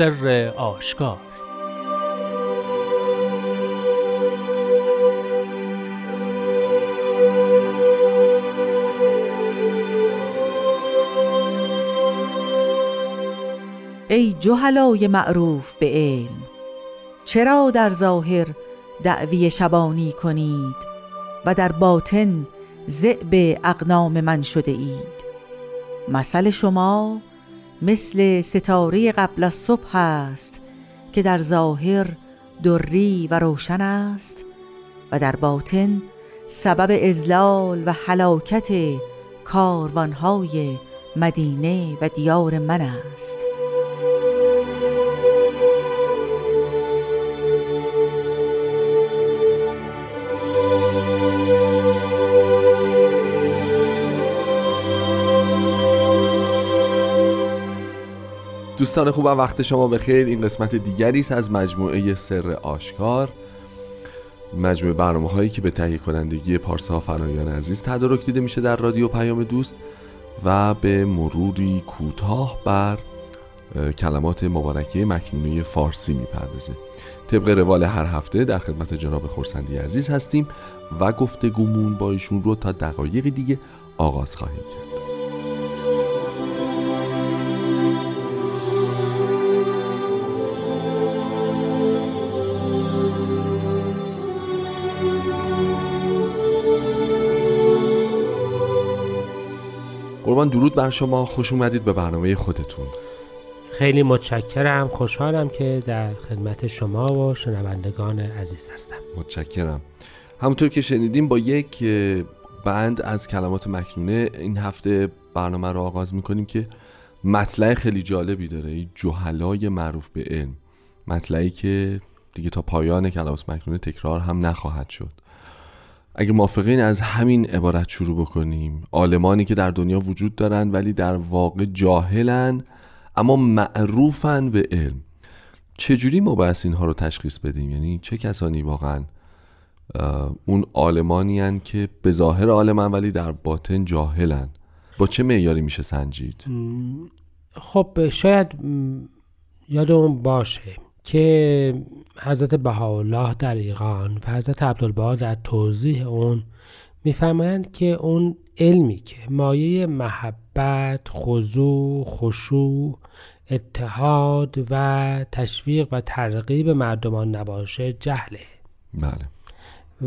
سر آشکار. ای جهلای معروف به علم چرا در ظاهر دعوی شبانی کنید و در باطن زعب اقنام من شده اید؟ مثل شما مثل ستاره قبل از صبح است که در ظاهر دری و روشن است و در باطن سبب ازلال و حلاکت کاروانهای مدینه و دیار من است. دوستان خوبم وقت شما بخیر. این قسمت دیگری است از مجموعه سر آشکار. مجموعه برنامه هایی که به تهیه کنندگی پارسا فنایان عزیز تدارک دیده میشه در رادیو پیام دوست و به مروری کوتاه بر کلمات مبارکه مکنونه فارسی می‌پردازه. طبق روال هر هفته در خدمت جناب خورسندی عزیز هستیم و گفتگومون با ایشون رو تا دقایق دیگه آغاز خواهیم کرد. قربان درود بر شما. خوش اومدید به برنامه خودتون. خیلی متشکرم. خوشحالم که در خدمت شما و شنوندگان عزیز هستم. متشکرم. همونطور که شنیدیم با یک بند از کلمات مکنونه این هفته برنامه رو آغاز می‌کنیم که مطلع خیلی جالبی داره. این جهلای معروف به علم. مطلعی که دیگه تا پایان کلمات مکنونه تکرار هم نخواهد شد. اگه موافقین از همین عبارت شروع بکنیم. آلمانی که در دنیا وجود دارن ولی در واقع جاهلن اما معروفن به علم. چجوری ما باید اینها رو تشخیص بدیم؟ یعنی چه کسانی واقعا اون آلمانی هن که به ظاهر آلمان ولی در باطن جاهلن؟ با چه معیاری میشه سنجید؟ خب شاید یادمون باشه. که حضرت بهاءالله در ایران و حضرت عبدالبها در توضیح اون میفرمایند که اون علمی که مایه محبت، خضوع، خشوع، اتحاد و تشویق و ترغیب مردمان نباشه جهله. بله.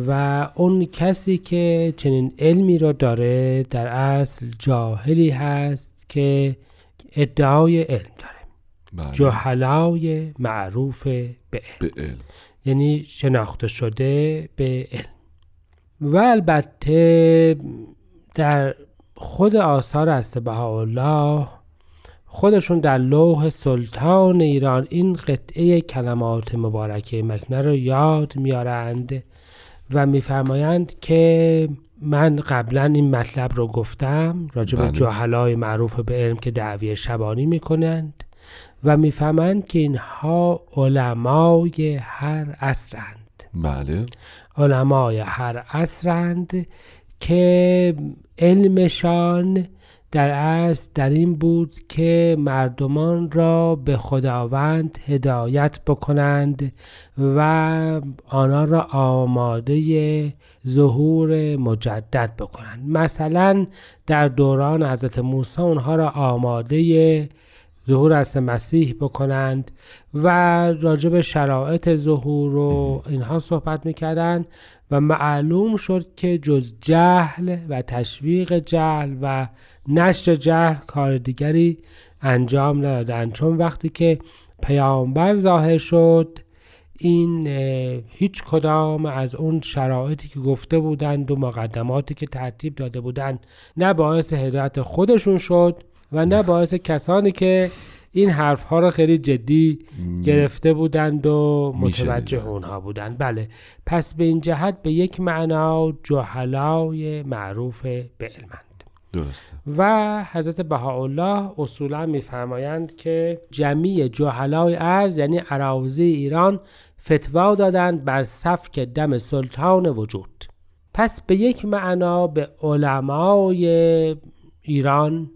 و اون کسی که چنین علمی را داره در اصل جاهلی هست که ادعای علم داره. بله. جهلای معروف به علم. به علم یعنی شناخته شده به علم و البته در خود آثار است الله خودشون در لوح سلطان ایران این قطعه کلمات مبارکه مکنه رو یاد میارند و میفرمایند که من قبلا این مطلب رو گفتم راجع به بله. جاهلای معروف به علم که دعوی شبانی می‌کنند و می‌فهمند که اینها علمای هر عصرند. بله. علمای هر عصرند که علمشان در اصل در این بود که مردمان را به خداوند هدایت بکنند و آنها را آماده ظهور مجدد بکنند. مثلا در دوران حضرت موسی اونها را آماده ظهور از مسیح بکنند و راجع به شرایط ظهور و اینها صحبت می‌کردند و معلوم شد که جز جهل و تشویق جهل و نشر جهل کار دیگری انجام ندادن. چون وقتی که پیامبر ظاهر شد این هیچ کدام از اون شرایطی که گفته بودند و مقدماتی که ترتیب داده بودند نه باعث هدایت خودشون شد. و نه باعث کسانی که این حرف ها را خیلی جدی گرفته بودند و متوجه اونها بودند. بله. پس به این جهت به یک معنا جهلای معروف به علمند. درسته. و حضرت بهاءالله اصولا میفرمایند که جمعی جهلای ارز یعنی عراوزی ایران فتوا دادند بر سفک دم سلطان وجود. پس به یک معنا به علمای ایران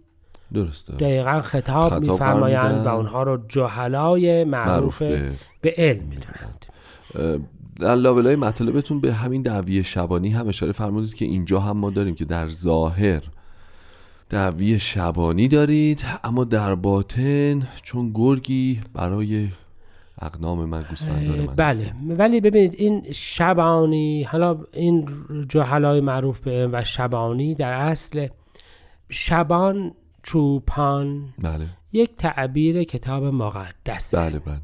درسته دقیقا خطاب, خطاب میفرمایند و. اونها رو جهلای معروف معروف به به علم می‌دونند در لابلای مطالبتون به همین دعوی شبانی هم اشاره فرمودید که اینجا هم ما داریم که در ظاهر دعوی شبانی دارید اما در باطن چون گرگی برای اقنام من گوسفندان من بله هستید. ولی ببینید این شبانی حالا این جهلای معروف به و شبانی در اصل شبان چوپان بله. یک تعبیر کتاب مقدس. بله بله.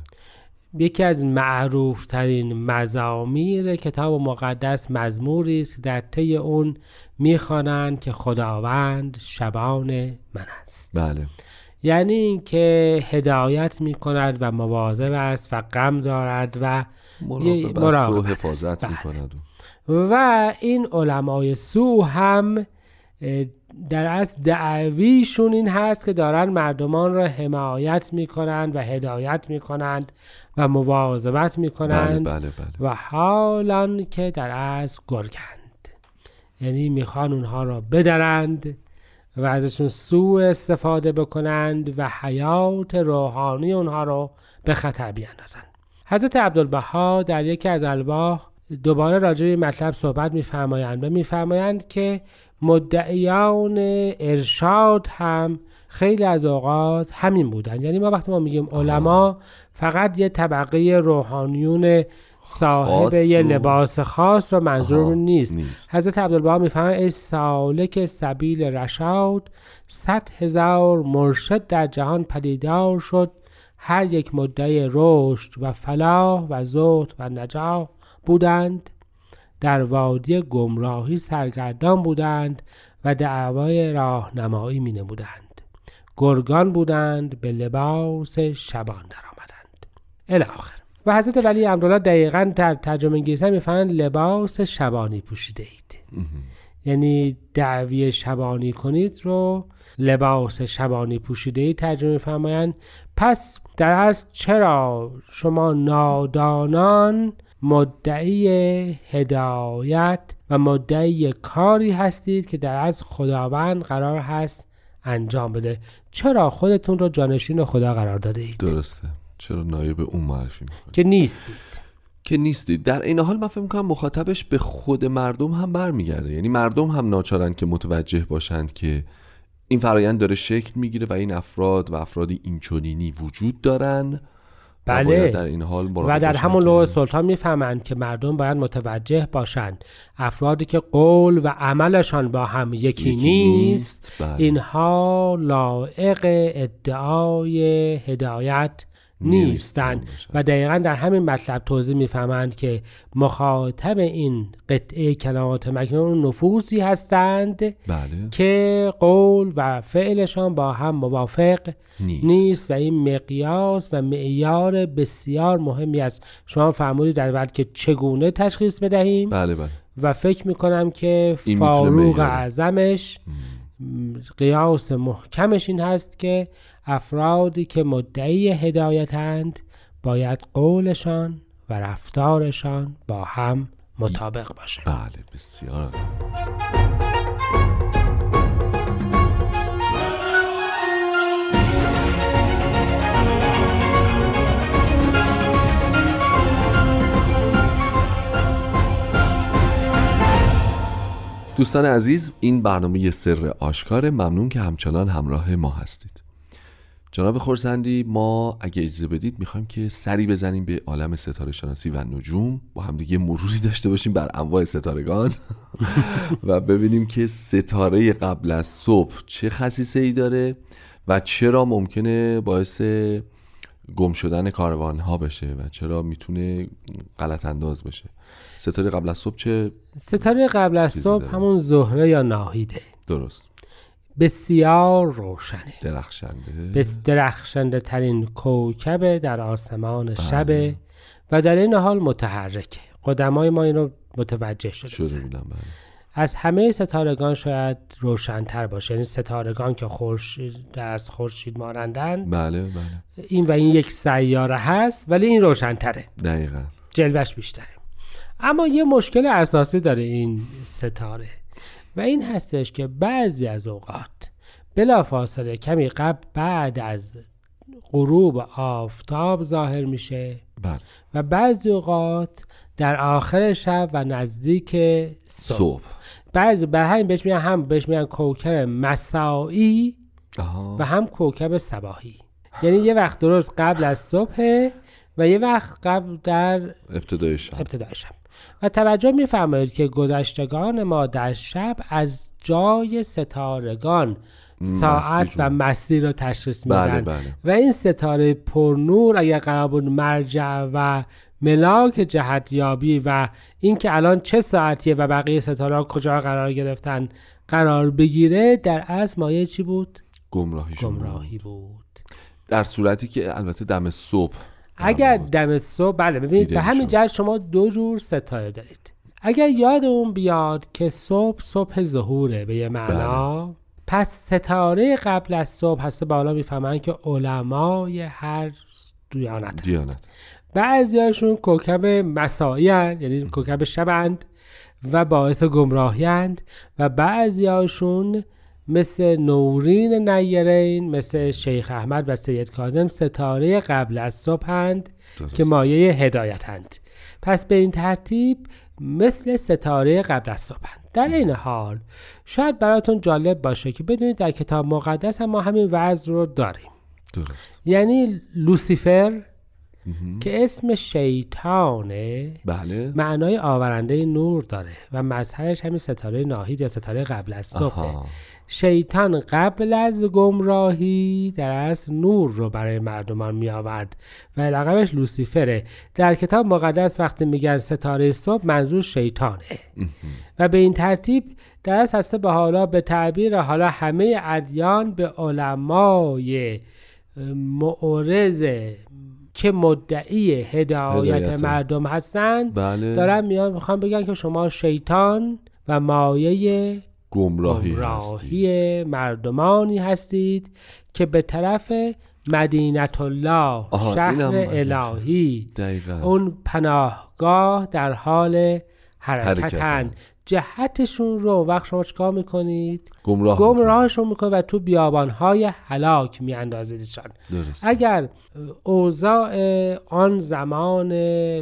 یکی از معروف ترین مزامیر کتاب مقدس مزموری است که در طی اون می‌خوانند که خداوند شبان من است. بله. یعنی اینکه هدایت می‌کند و مواظب است و غم دارد و مراقبت و حفاظت است، بله. می‌کند. و این علمای سو هم در اصل دعویشون این هست که دارن مردمان را حمایت می‌کنند و هدایت می‌کنند و مواظبت بله می‌کنند بله بله و حالان که در اصل گرگند. یعنی می‌خوان اونها را بدرند و ازشون سوء استفاده بکنند و حیات روحانی اونها رو به خطر بیاندازند. حضرت عبدالبها در یکی از الواح دوباره راجع به این مطلب صحبت میفرمایند و میفرمایند که مدعیان ارشاد هم خیلی از اوقات همین بودن. یعنی ما وقتی ما میگیم علما فقط یه طبقه روحانیون صاحب یه لباس خاص و منظور نیست. نیست. حضرت عبدالبها می‌فهمن ای سالک سبیل رشاد صد هزار مرشد در جهان پدیدار شد هر یک مدعی رشد و فلاح و زهد و نجاح بودند در وادی گمراهی سرگردان بودند و دعوای راهنمایی می نمودند گرگان بودند به لباس شبان درآمدند. الی آخر. و حضرت ولی امرالله دقیقا در ترجمه انگلیسی می‌فهمند لباس شبانی پوشیده اید یعنی دعوی شبانی کنید رو لباس شبانی پوشیده ای ترجمه فرمایند پس در اصل چرا شما نادانان مدعی هدایت و مدعی کاری هستید که در از خداوند قرار هست انجام بده. چرا خودتون رو جانشین خدا قرار داده اید درسته. چرا نایب اون معرفی می‌کنی که نیستید. که نیستید. در این حال من فکر می‌کنم مخاطبش به خود مردم هم برمیگرده. یعنی مردم هم ناچارن که متوجه باشند که این فرایند داره شکل می‌گیره و این افراد و افرادی اینچنینی وجود دارن. بله. در این حال و در همون لوح سلطان می‌فهمند که مردم باید متوجه باشند افرادی که قول و عملشان با هم یکی, یکی نیست بله. اینها لایق ادعای هدایت نیستند. و دقیقا در همین مطلب توضیح می‌فهمند که مخاطب این قطعه کلمات مکنون نفوسی هستند بله. که قول و فعلشان با هم موافق نیست, نیست و این مقیاس و معیار بسیار مهمی است. شما فرمودید در بعد که چگونه تشخیص بدهیم؟ بله بله. و فکر می‌کنم که فاروق. اعظمش قیاس محکمش این هست که افرادی که مدعی هدایتند باید قولشان و رفتارشان با هم مطابق باشه. بله بسیار. دوستان عزیز این برنامه سر آشکار ممنون که همچنان همراه ما هستید. جناب خورسندی ما اگه اجازه بدید می‌خوایم که سری بزنیم به عالم ستاره شناسی و نجوم. با همدیگه مروری داشته باشیم بر انواع ستارگان. و ببینیم که ستاره قبل از صبح چه خصیصه ای داره و چرا ممکنه باعث گم شدن کاروان ها بشه و چرا می‌تونه غلط انداز بشه. ستاره قبل از صبح چه ستاره قبل از صبح. همون زهره یا ناهیده. درست. بسیار روشنه. درخشنده. بس درخشنده ترین کوکب در آسمان بله. شبه و در این حال متحرکه. قدمای ما این رو متوجه شده شده بودم بله. از همه ستارگان شاید روشنتر باشه. یعنی ستارگان که خورشید از خورشید مانندن. بله بله. این و این یک سیاره هست ولی این روشنتره. دقیقا. جلوش بیشتره. اما یه مشکل اساسی داره این ستاره و این هستش که بعضی از اوقات بلا فاصله کمی قبل بعد از غروب آفتاب ظاهر میشه بله. و بعضی اوقات در آخر شب و نزدیک صبح, صبح. بعضی بر همین بهش میگن هم بهش میگن کوکب مساعی و هم کوکب صباحی. یعنی یه وقت درست قبل از صبح و یه وقت قبل در ابتدای شب. ابتدای شب. و توجه میفرمایید که گذشتگان ما در شب از جای ستارگان ساعت مسیر و. مسیر رو تشخیص بله میدن بله و این ستاره پرنور اگر قرار بود مرجع و ملاک جهتیابی و اینکه الان چه ساعتیه و بقیه ستاره کجا قرار گرفتن قرار بگیره در اصل مایه چی بود؟ گمراهی گمراهی بود در صورتی که البته دم صبح اگر دم صبح بله ببینید به همین. جهت شما دو جور ستاره دارید اگر یادمون بیاد که صبح صبح ظهوره به یه معنا بله. پس ستاره قبل از صبح هسته بالا می‌فهمن که علمای هر دیانت دیانت بعضیاشون کوکب مسایی یعنی کوکب شبند و باعث گمراهی و بعضیاشون مثل نورین نیرین مثل شیخ احمد و سید کاظم ستاره قبل از صبح هند درست. که مایه هدایتند پس به این ترتیب مثل ستاره قبل از صبح هند. در این حال شاید براتون جالب باشه که بدونید در کتاب مقدس هم ما همین وضع رو داریم. درست. یعنی لوسیفر که اسم شیطانه بله. معنای آورنده نور داره و مظهرش همین ستاره ناهید یا ستاره قبل از صبح آها. شیطان قبل از گمراهی در اصل نور رو برای مردمان می آورد و لقبش لوسیفره. در کتاب مقدس وقتی میگن ستاره صبح منظور شیطانه. و به این ترتیب در اصل هسته به حالا به تعبیر حالا همه ادیان به علمای معرض که مدعی هدایت, هدایت. مردم هستند بله. دارن میان می‌خوان بگن که شما شیطان و مایه گمراهی هستید. گمراهی مردمانی هستید که به طرف مدینت الله شهر الهی. دقیقا. اون پناهگاه در حال حرکتن حرکتن. جهتشون رو وقت شما چکار می‌کنید؟ گمراه گمراهشون می‌کنید و تو بیابانهای هلاک میاندازیدشان اگر اوضاع آن زمان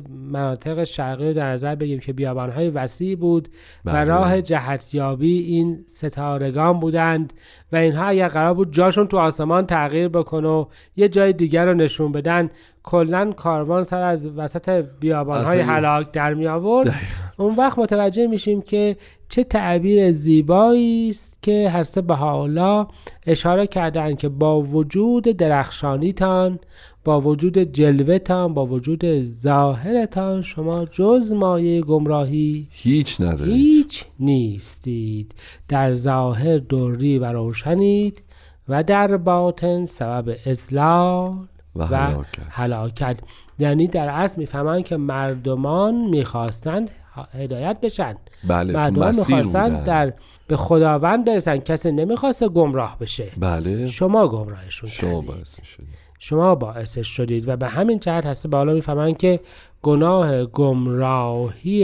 مناطق شرقی رو در نظر بگیریم که بیابانهای وسیع بود و بله. راه جهتیابی این ستارگان بودند و اینها اگر قرار بود جاشون تو آسمان تغییر بکنه و یه جای دیگر رو نشون بدن کلا کاروان سر از وسط بیابانهای هلاک در می آورد اون وقت متوجه میشیم که چه تعبیر زیبایی است که هسته به حالا اشاره کردن که با وجود درخشانیتان با وجود جلوتان با وجود ظاهرتان شما جز مایه گمراهی هیچ ندارید. هیچ نیستید. در ظاهر دوری و روشنید و در باطن سبب اصلاح و و هلاکت. هلاکت. یعنی در اصل می‌فهمن که مردمان می‌خواستند هدایت بشن. بله می‌خواستند بودن در به خداوند برسن. کسی نمی‌خواسته گمراه بشه. بله. شما گمراهشون شما باعث شما باعثش شدید و به همین جهت هسته به حالا می‌فهمن که گناه گمراهی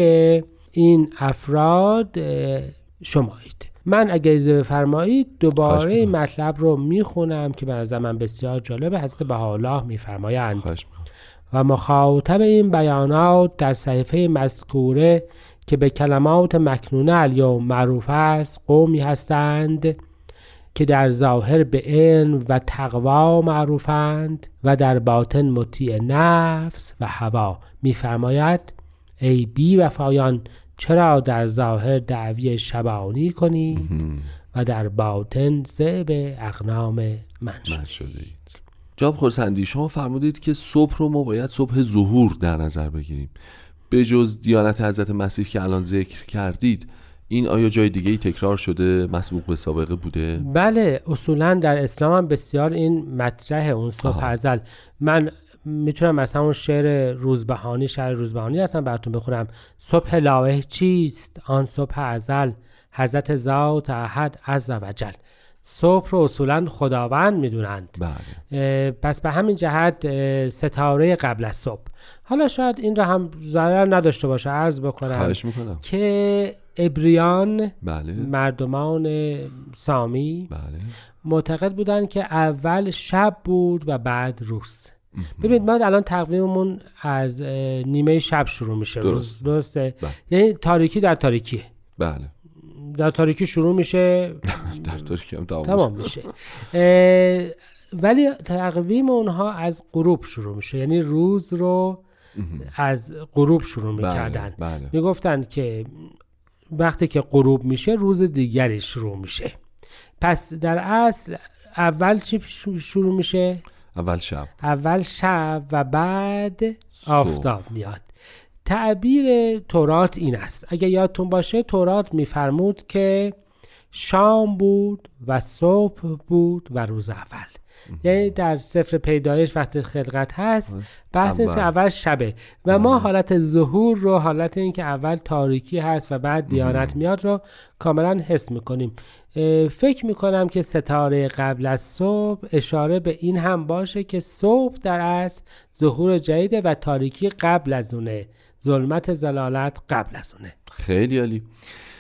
این افراد شمایید. من اگر اجازه بفرمایید دوباره. مطلب رو می‌خونم که به نظر من بسیار جالبه هسته به حالا میفرمایند. و مخاطب این بیانات در صحیفه مذکوره که به کلمات مکنونه الیوم معروف است قومی هستند که در ظاهر به علم و تقوا معروفند و در باطن مطیع نفس و هوا. میفرماید ای بی وفایان چرا در ظاهر دعوی شبانی کنید و در باطن زعب اقنام من شدید. جناب خورسندی شما فرمودید که صبح رو ما باید صبح ظهور در نظر بگیریم. به جز دیانت حضرت مسیح که الان ذکر کردید این آیا جای دیگه ای تکرار شده مسبوق به سابقه بوده؟ بله اصولا در اسلام هم بسیار این مطرح اون صبح آها. ازل. من می‌تونم مثلا اون شعر روزبهانی شعر روزبهانی هستم براتون بخونم. صبح لاوه چیست؟ آن صبح ازل حضرت ذات احد عز و جل. صبح رو اصولا خداوند می‌دونند. بله. پس به همین جهت ستاره قبل از صبح. حالا شاید این را هم ضرر نداشته باشه عرض بکنم خواهش می‌کنم. که ابریان بله. مردمان سامی بله. معتقد بودن که اول شب بود و بعد روز. ببینید ما الان تقویممون از نیمه شب شروع میشه. درست. روز درسته؟ بله. یعنی تاریکی در تاریکیه. بله. در تاریکی شروع میشه. در تاریکی هم تمام تمام میشه. ولی تقویم اونها از غروب شروع میشه. یعنی روز رو از غروب شروع بله می‌کردن. بله. می‌گفتن که وقتی که غروب میشه روز دیگری شروع میشه. پس در اصل اول چی شروع میشه؟ اول شب. اول شب و بعد. آفتاب میاد. تعبیر تورات این است. اگه یادتون باشه تورات میفرمود که شام بود و صبح بود و روز اول. یعنی در سفر پیدایش وقتی خلقت هست بحث نیست که اول. شبه. و ما حالت ظهور رو حالت این که اول تاریکی هست و بعد دیانت میاد رو کاملا حس می‌کنیم. فکر می‌کنم که ستاره قبل از صبح اشاره به این هم باشه که صبح در اصل ظهور جدیده و تاریکی قبل از اونه. ظلمت زلالت قبل از اونه. خیلی عالی.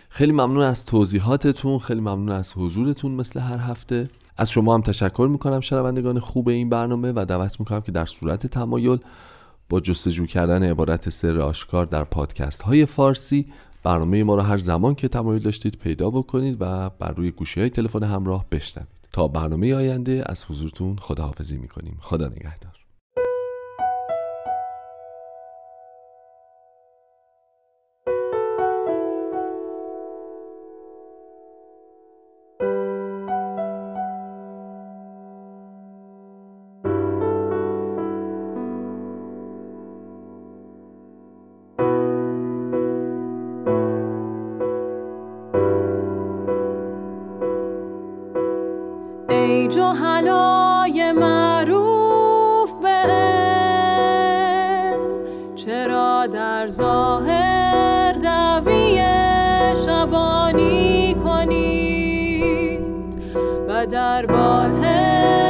خیلی ممنون از توضیحاتتون خیلی ممنون از حضورتون مثل هر هفته. از شما هم تشکر می‌کنم شنوندگان خوب این برنامه و دعوت می‌کنم که در صورت تمایل با جستجو کردن عبارت سر آشکار در پادکست های فارسی برنامه ما رو هر زمان که تمایل داشتید پیدا بکنید و بر روی گوشی های تلفن همراه بشنوید. تا برنامه آینده از حضورتون خداحافظی می‌کنیم. خدا نگهدار. چرا در ظاهر دعوی شبانی کنید و در باطن